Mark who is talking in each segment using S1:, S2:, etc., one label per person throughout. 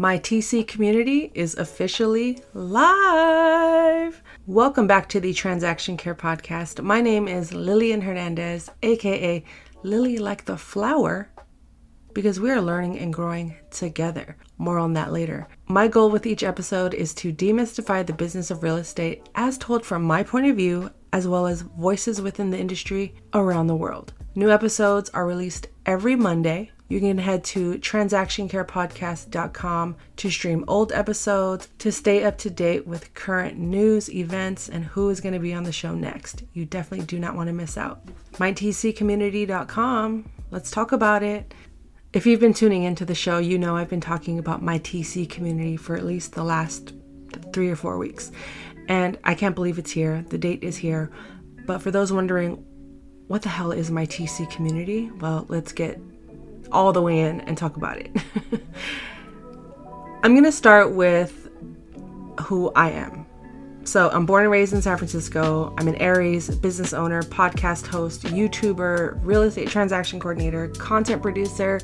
S1: My TC community is officially live. Welcome back to the Transaction Care Podcast. My name is Lillian Hernandez, aka Lily Like the Flower, because we are learning and growing together. More on that later. My goal with each episode is to demystify the business of real estate as told from my point of view, as well as voices within the industry around the world. New episodes are released every Monday you can head to transactioncarepodcast.com to stream old episodes, to stay up to date with current news, events, and who is going to be on the show next. You definitely do not want to miss out. MyTCCommunity.com. Let's talk about it. If you've been tuning into the show, you know I've been talking about my TC community for at least the last three or four weeks. And I can't believe it's here. The date is here. But for those wondering, what the hell is my TC community? Well, let's get all the way in and talk about it. I'm going to start with who I am. So, I'm born and raised in San Francisco. I'm an Aries, business owner, podcast host, YouTuber, real estate transaction coordinator, content producer,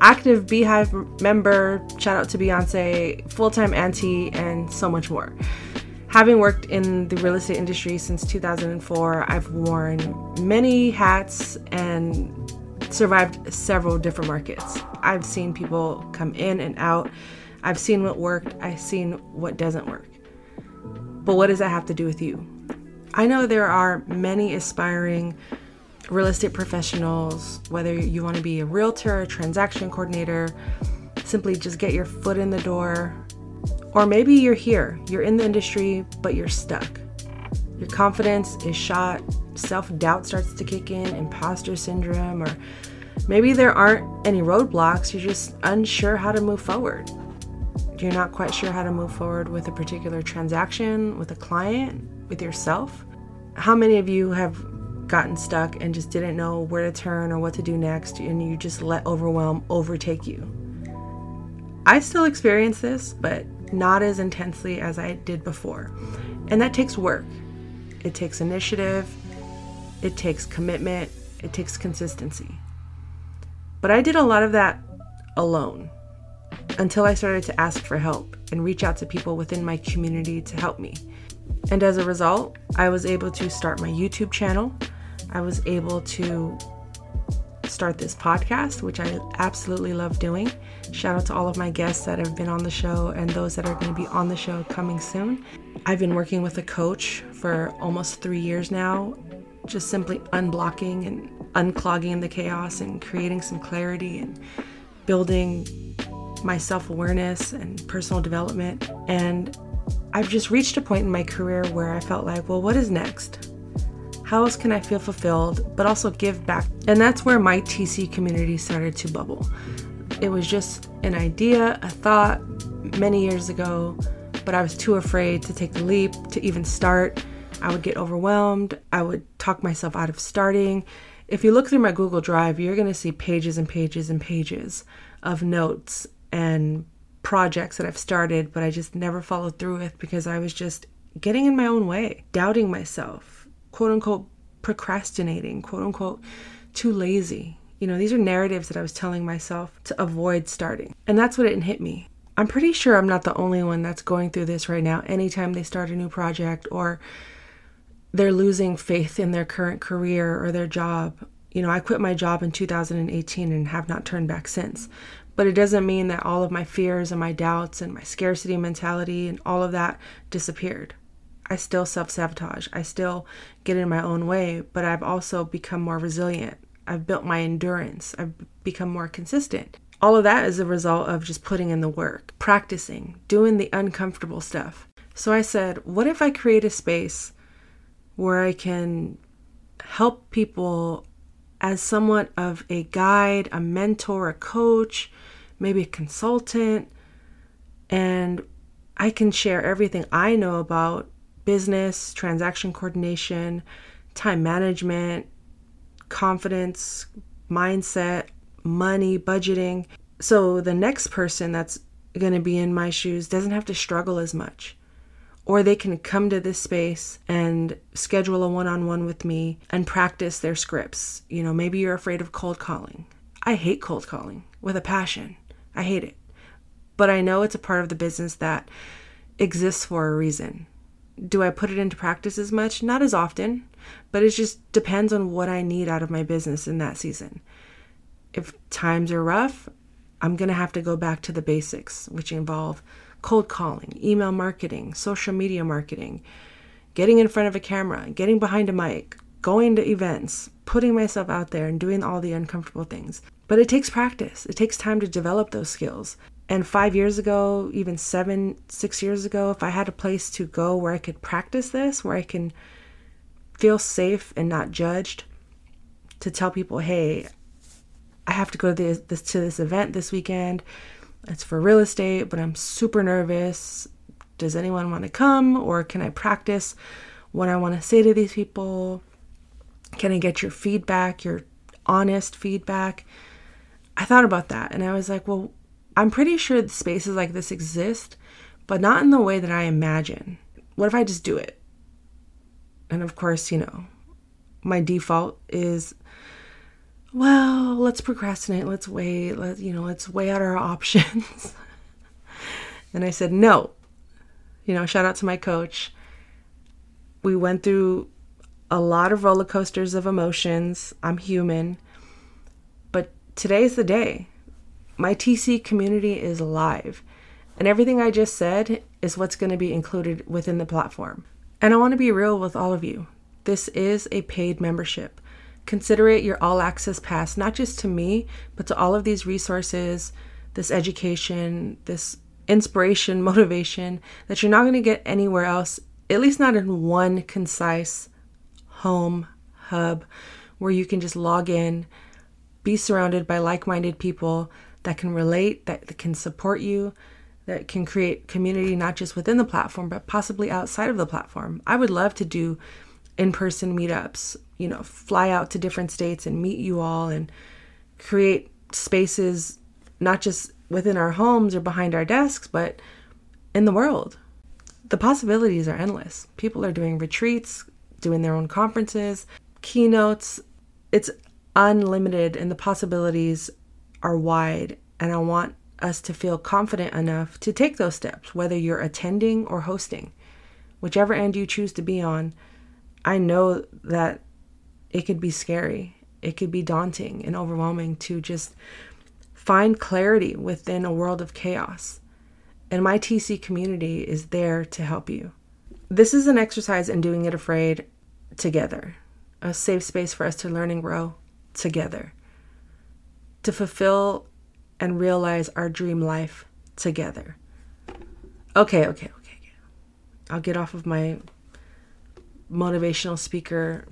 S1: active BeyHive member, shout out to Beyonce, full time auntie, and so much more. Having worked in the real estate industry since 2004, I've worn many hats and survived several different markets. I've seen people come in and out. I've seen what worked, I've seen what doesn't work. But what does that have to do with you? I know there are many aspiring real estate professionals, whether you want to be a realtor, a transaction coordinator, simply just get your foot in the door, or maybe you're here, you're in the industry, but you're stuck. Your confidence is shot, self doubt starts to kick in, imposter syndrome, or maybe there aren't any roadblocks, you're just unsure how to move forward. You're not quite sure how to move forward with a particular transaction, with a client, with yourself. How many of you have gotten stuck and just didn't know where to turn or what to do next, and you just let overwhelm overtake you? I still experience this, but not as intensely as I did before. And that takes work. It takes initiative, it takes commitment, it takes consistency. But I did a lot of that alone until I started to ask for help and reach out to people within my community to help me. And as a result, I was able to start my YouTube channel. I was able to start this podcast, which I absolutely love doing. Shout out to all of my guests that have been on the show and those that are going to be on the show coming soon. I've been working with a coach for almost three years now, just simply unblocking and unclogging the chaos and creating some clarity and building my self awareness and personal development. And I've just reached a point in my career where I felt like, well, what is next? How else can I feel fulfilled, but also give back? And that's where my TC community started to bubble. It was just an idea, a thought many years ago but I was too afraid to take the leap to even start. I would get overwhelmed. I would talk myself out of starting. If you look through my Google Drive, you're going to see pages and pages and pages of notes and projects that I've started, but I just never followed through with because I was just getting in my own way, doubting myself, quote unquote, procrastinating, quote unquote, too lazy. You know, these are narratives that I was telling myself to avoid starting. And that's what it hit me. I'm pretty sure I'm not the only one that's going through this right now. Anytime they start a new project or they're losing faith in their current career or their job. You know, I quit my job in 2018 and have not turned back since. But it doesn't mean that all of my fears and my doubts and my scarcity mentality and all of that disappeared. I still self sabotage. I still get in my own way, but I've also become more resilient. I've built my endurance. I've become more consistent. All of that is a result of just putting in the work, practicing, doing the uncomfortable stuff. So I said, what if I create a space where I can help people as somewhat of a guide, a mentor, a coach, maybe a consultant, and I can share everything I know about business, transaction coordination, time management, confidence, mindset, money, budgeting. So the next person that's going to be in my shoes doesn't have to struggle as much. Or they can come to this space and schedule a one on one with me and practice their scripts. You know, maybe you're afraid of cold calling. I hate cold calling with a passion. I hate it. but I know it's a part of the business that exists for a reason. Do I put it into practice as much? Not as often, but it just depends on what I need out of my business in that season. If times are rough, I'm going to have to go back to the basics, which involve cold calling, email marketing, social media marketing, getting in front of a camera, getting behind a mic, going to events, putting myself out there and doing all the uncomfortable things. But it takes practice. It takes time to develop those skills. And five years ago, even seven, six years ago, if I had a place to go where I could practice this, where I can feel safe and not judged, to tell people, hey, I have to go to this, this to this event this weekend. It's for real estate, but I'm super nervous. Does anyone want to come or can I practice what I want to say to these people? Can I get your feedback, your honest feedback? I thought about that and I was like, well, I'm pretty sure spaces like this exist, but not in the way that I imagine. What if I just do it? And of course, you know, my default is well, let's procrastinate, let's wait, let you know, let's weigh out our options. and I said, "No." You know, shout out to my coach. We went through a lot of roller coasters of emotions. I'm human. But today's the day. My TC community is alive. And everything I just said is what's going to be included within the platform. And I want to be real with all of you. This is a paid membership. Consider it your all access pass, not just to me, but to all of these resources, this education, this inspiration, motivation that you're not going to get anywhere else, at least not in one concise home hub where you can just log in, be surrounded by like minded people that can relate, that can support you, that can create community not just within the platform, but possibly outside of the platform. I would love to do in person meetups, you know, fly out to different states and meet you all and create spaces not just within our homes or behind our desks, but in the world. The possibilities are endless. People are doing retreats, doing their own conferences, keynotes. It's unlimited and the possibilities are wide. And I want us to feel confident enough to take those steps, whether you're attending or hosting, whichever end you choose to be on. I know that it could be scary. It could be daunting and overwhelming to just find clarity within a world of chaos. And my TC community is there to help you. This is an exercise in doing it afraid together, a safe space for us to learn and grow together, to fulfill and realize our dream life together. Okay, okay, okay. I'll get off of my motivational speaker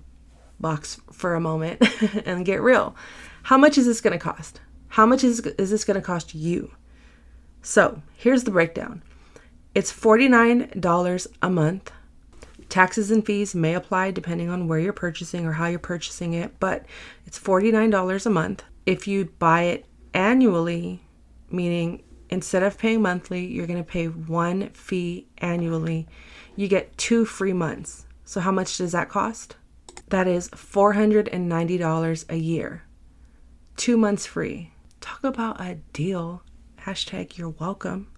S1: box for a moment and get real. How much is this going to cost? How much is, is this going to cost you? So here's the breakdown it's $49 a month. Taxes and fees may apply depending on where you're purchasing or how you're purchasing it, but it's $49 a month. If you buy it annually, meaning instead of paying monthly, you're going to pay one fee annually, you get two free months. So, how much does that cost? That is $490 a year. Two months free. Talk about a deal. Hashtag you're welcome.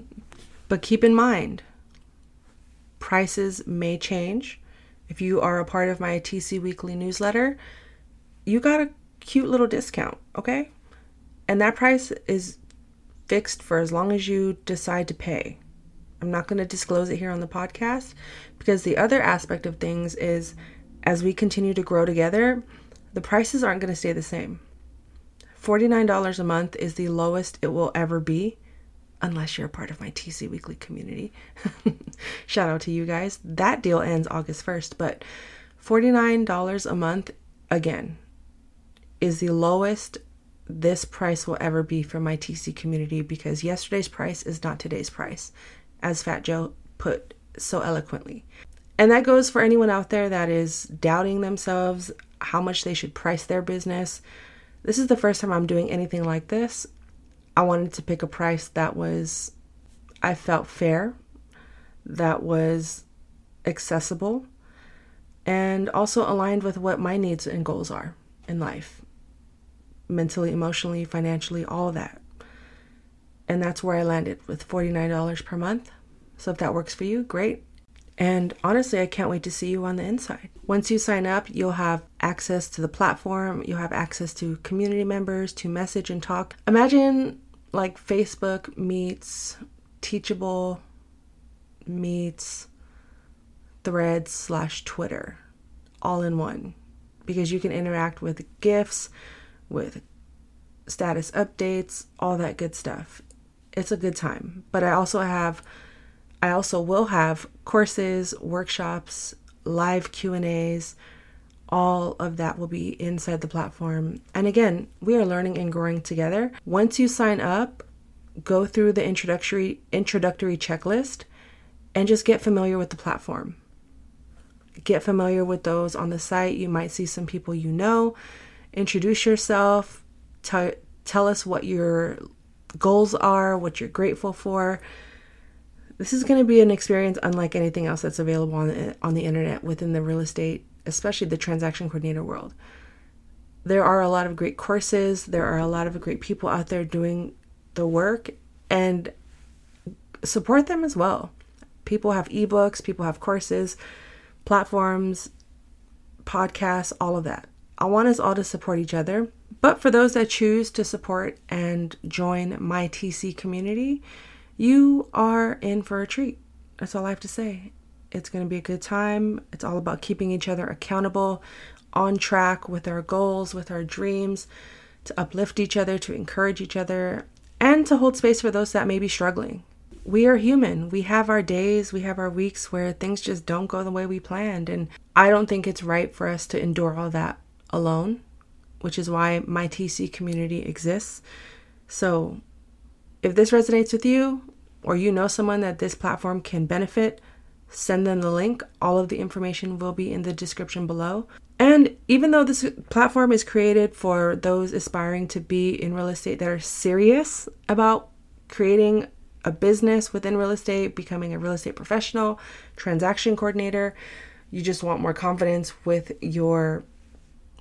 S1: but keep in mind, prices may change. If you are a part of my TC Weekly newsletter, you got a cute little discount, okay? And that price is fixed for as long as you decide to pay. I'm not going to disclose it here on the podcast because the other aspect of things is as we continue to grow together, the prices aren't going to stay the same. $49 a month is the lowest it will ever be, unless you're a part of my TC Weekly community. Shout out to you guys. That deal ends August 1st, but $49 a month, again, is the lowest this price will ever be for my TC community because yesterday's price is not today's price, as Fat Joe put so eloquently. And that goes for anyone out there that is doubting themselves, how much they should price their business, this is the first time I'm doing anything like this. I wanted to pick a price that was, I felt fair, that was accessible, and also aligned with what my needs and goals are in life mentally, emotionally, financially, all that. And that's where I landed with $49 per month. So if that works for you, great. And honestly, I can't wait to see you on the inside. Once you sign up, you'll have access to the platform, you'll have access to community members to message and talk. Imagine like Facebook meets Teachable meets Threads slash Twitter all in one because you can interact with GIFs, with status updates, all that good stuff. It's a good time. But I also have I also will have courses, workshops, live Q&As. All of that will be inside the platform. And again, we are learning and growing together. Once you sign up, go through the introductory introductory checklist and just get familiar with the platform. Get familiar with those on the site. You might see some people you know. Introduce yourself. Tell, tell us what your goals are, what you're grateful for this is going to be an experience unlike anything else that's available on the, on the internet within the real estate, especially the transaction coordinator world. There are a lot of great courses, there are a lot of great people out there doing the work and support them as well. People have ebooks, people have courses, platforms, podcasts, all of that. I want us all to support each other. But for those that choose to support and join my TC community, you are in for a treat. That's all I have to say. It's going to be a good time. It's all about keeping each other accountable, on track with our goals, with our dreams, to uplift each other, to encourage each other, and to hold space for those that may be struggling. We are human. We have our days, we have our weeks where things just don't go the way we planned. And I don't think it's right for us to endure all that alone, which is why my TC community exists. So if this resonates with you, or you know someone that this platform can benefit, send them the link. All of the information will be in the description below. And even though this platform is created for those aspiring to be in real estate that are serious about creating a business within real estate, becoming a real estate professional, transaction coordinator, you just want more confidence with your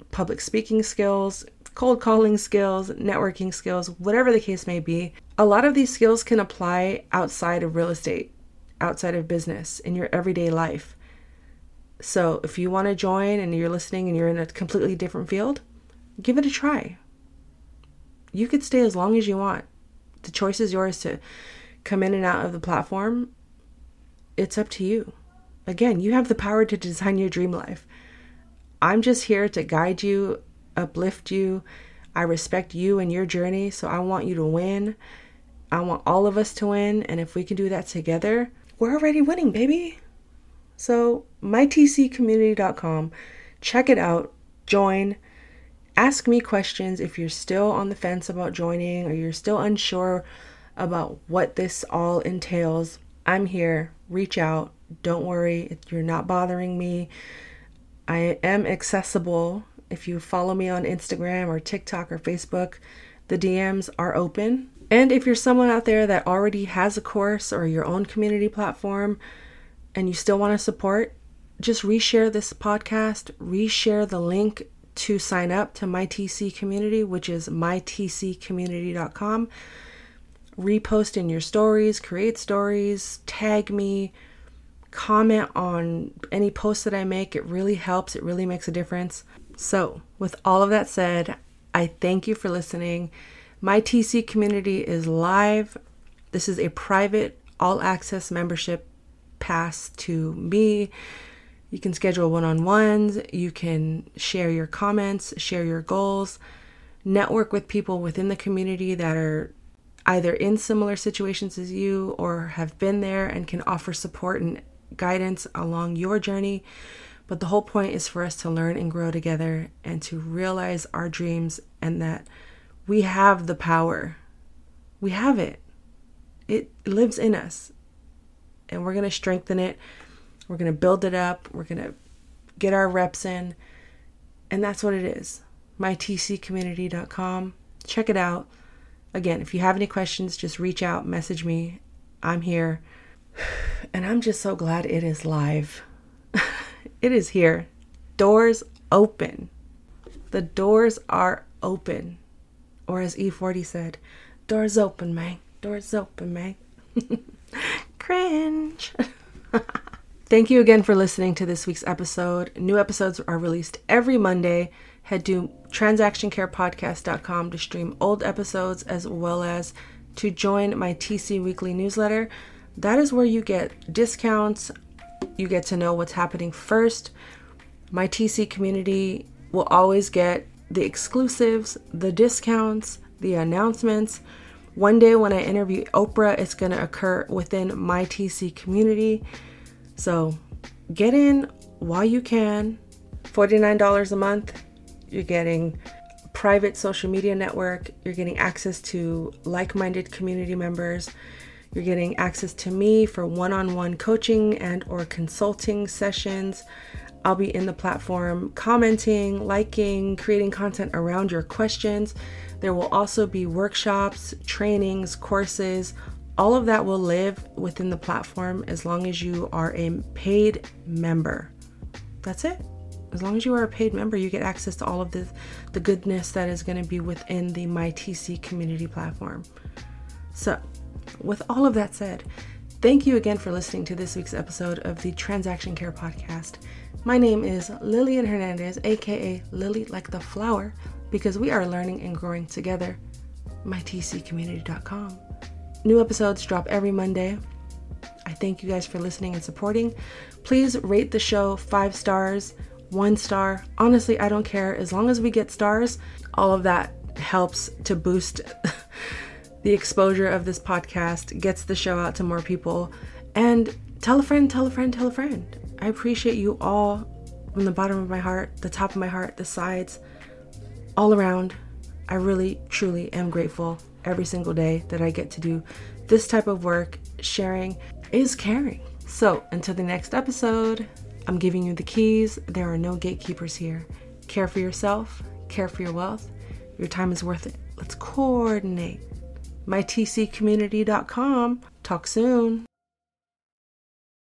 S1: public speaking skills, cold calling skills, networking skills, whatever the case may be, a lot of these skills can apply outside of real estate, outside of business, in your everyday life. So if you want to join and you're listening and you're in a completely different field, give it a try. You could stay as long as you want. The choice is yours to come in and out of the platform. It's up to you. Again, you have the power to design your dream life. I'm just here to guide you uplift you. I respect you and your journey, so I want you to win. I want all of us to win, and if we can do that together, we're already winning, baby. So, mytccommunity.com, check it out, join, ask me questions if you're still on the fence about joining or you're still unsure about what this all entails. I'm here. Reach out. Don't worry, you're not bothering me. I am accessible if you follow me on Instagram or TikTok or Facebook, the DMs are open. And if you're someone out there that already has a course or your own community platform and you still want to support, just reshare this podcast, reshare the link to sign up to my TC community, which is mytccommunity.com. Repost in your stories, create stories, tag me, comment on any post that I make. It really helps, it really makes a difference. So, with all of that said, I thank you for listening. My TC community is live. This is a private, all access membership pass to me. You can schedule one on ones, you can share your comments, share your goals, network with people within the community that are either in similar situations as you or have been there and can offer support and guidance along your journey. But the whole point is for us to learn and grow together and to realize our dreams and that we have the power. We have it. It lives in us. And we're going to strengthen it. We're going to build it up. We're going to get our reps in. And that's what it is. mytccommunity.com. Check it out. Again, if you have any questions, just reach out, message me. I'm here. And I'm just so glad it is live. It is here. Doors open. The doors are open. Or as E-40 said, doors open, man. Doors open, Meg. Cringe. Thank you again for listening to this week's episode. New episodes are released every Monday. Head to transactioncarepodcast.com to stream old episodes as well as to join my TC weekly newsletter. That is where you get discounts, you get to know what's happening first. My TC community will always get the exclusives, the discounts, the announcements. One day when I interview Oprah, it's going to occur within my TC community. So get in while you can. $49 a month. You're getting private social media network. You're getting access to like-minded community members. You're getting access to me for one-on-one coaching and or consulting sessions. I'll be in the platform commenting, liking, creating content around your questions. There will also be workshops, trainings, courses. All of that will live within the platform as long as you are a paid member. That's it. As long as you are a paid member, you get access to all of the, the goodness that is going to be within the MyTC community platform. So, with all of that said, thank you again for listening to this week's episode of the Transaction Care Podcast. My name is Lillian Hernandez, aka Lily like the flower, because we are learning and growing together. MyTCCommunity.com. New episodes drop every Monday. I thank you guys for listening and supporting. Please rate the show five stars, one star. Honestly, I don't care. As long as we get stars, all of that helps to boost the exposure of this podcast, gets the show out to more people. And tell a friend, tell a friend, tell a friend. I appreciate you all from the bottom of my heart, the top of my heart, the sides, all around. I really, truly am grateful every single day that I get to do this type of work. Sharing is caring. So, until the next episode, I'm giving you the keys. There are no gatekeepers here. Care for yourself, care for your wealth. Your time is worth it. Let's coordinate. MyTCCommunity.com. Talk soon.